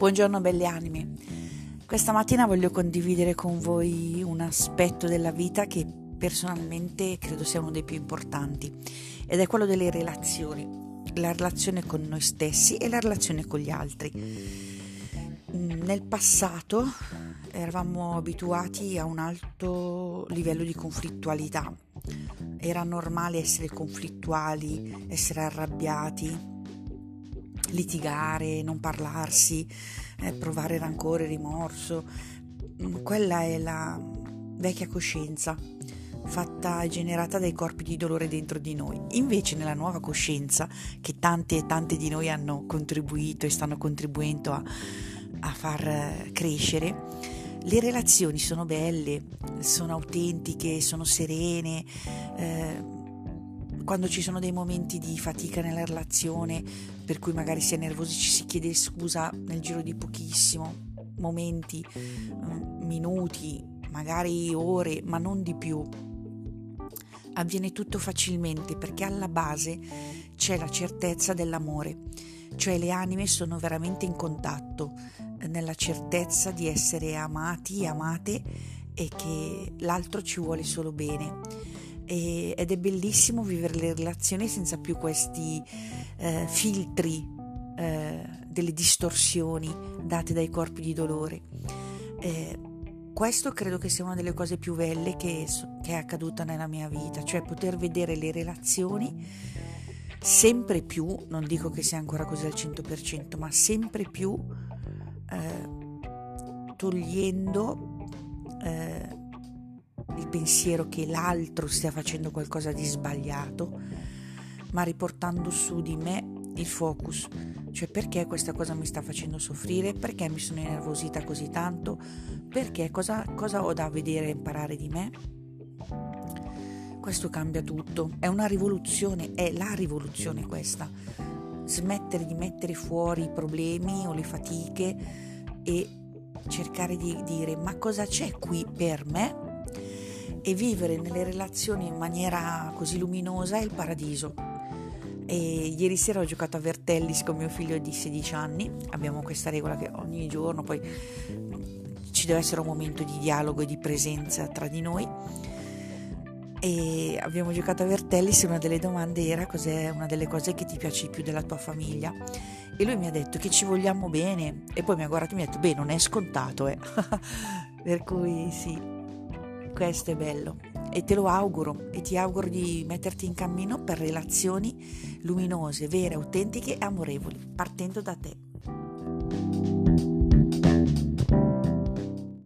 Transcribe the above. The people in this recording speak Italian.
Buongiorno belle anime. Questa mattina voglio condividere con voi un aspetto della vita che personalmente credo sia uno dei più importanti ed è quello delle relazioni, la relazione con noi stessi e la relazione con gli altri. Mm, nel passato eravamo abituati a un alto livello di conflittualità. Era normale essere conflittuali, essere arrabbiati, litigare, non parlarsi, eh, provare rancore, rimorso. Mm, quella è la vecchia coscienza fatta e generata dai corpi di dolore dentro di noi. Invece nella nuova coscienza che tante e tante di noi hanno contribuito e stanno contribuendo a, a far eh, crescere, le relazioni sono belle, sono autentiche, sono serene. Eh, quando ci sono dei momenti di fatica nella relazione, per cui magari si è nervosi, ci si chiede scusa nel giro di pochissimo, momenti, mm, minuti, magari ore, ma non di più. Avviene tutto facilmente perché alla base c'è la certezza dell'amore, cioè le anime sono veramente in contatto, nella certezza di essere amati amate e che l'altro ci vuole solo bene e, ed è bellissimo vivere le relazioni senza più questi eh, filtri eh, delle distorsioni date dai corpi di dolore. Eh, questo credo che sia una delle cose più belle che, che, è accaduta nella mia vita, cioè poter vedere le relazioni sempre più, non dico che sia ancora così al 100%, ma sempre più eh, togliendo eh, pensiero che l'altro stia facendo qualcosa di sbagliato, ma riportando su di me il focus, cioè perché questa cosa mi sta facendo soffrire, perché mi sono innervosita così tanto, perché cosa, cosa ho da vedere e imparare di me. Questo cambia tutto, è una rivoluzione, è la rivoluzione questa. Smettere di mettere fuori i problemi o le fatiche e cercare di dire ma cosa c'è qui per me e vivere nelle relazioni in maniera così luminosa è il paradiso. E ieri sera ho giocato a Vertellis con mio figlio di 16 anni, abbiamo questa regola che ogni giorno poi ci deve essere un momento di dialogo e di presenza tra di noi. E abbiamo giocato a Vertellis e una delle domande era cos'è una delle cose che ti piace di più della tua famiglia? E lui mi ha detto che ci vogliamo bene. E poi mi ha guardato e mi ha detto beh non è scontato eh. per cui sì questo è bello e te lo auguro e ti auguro di metterti in cammino per relazioni luminose, vere, autentiche e amorevoli, partendo da te.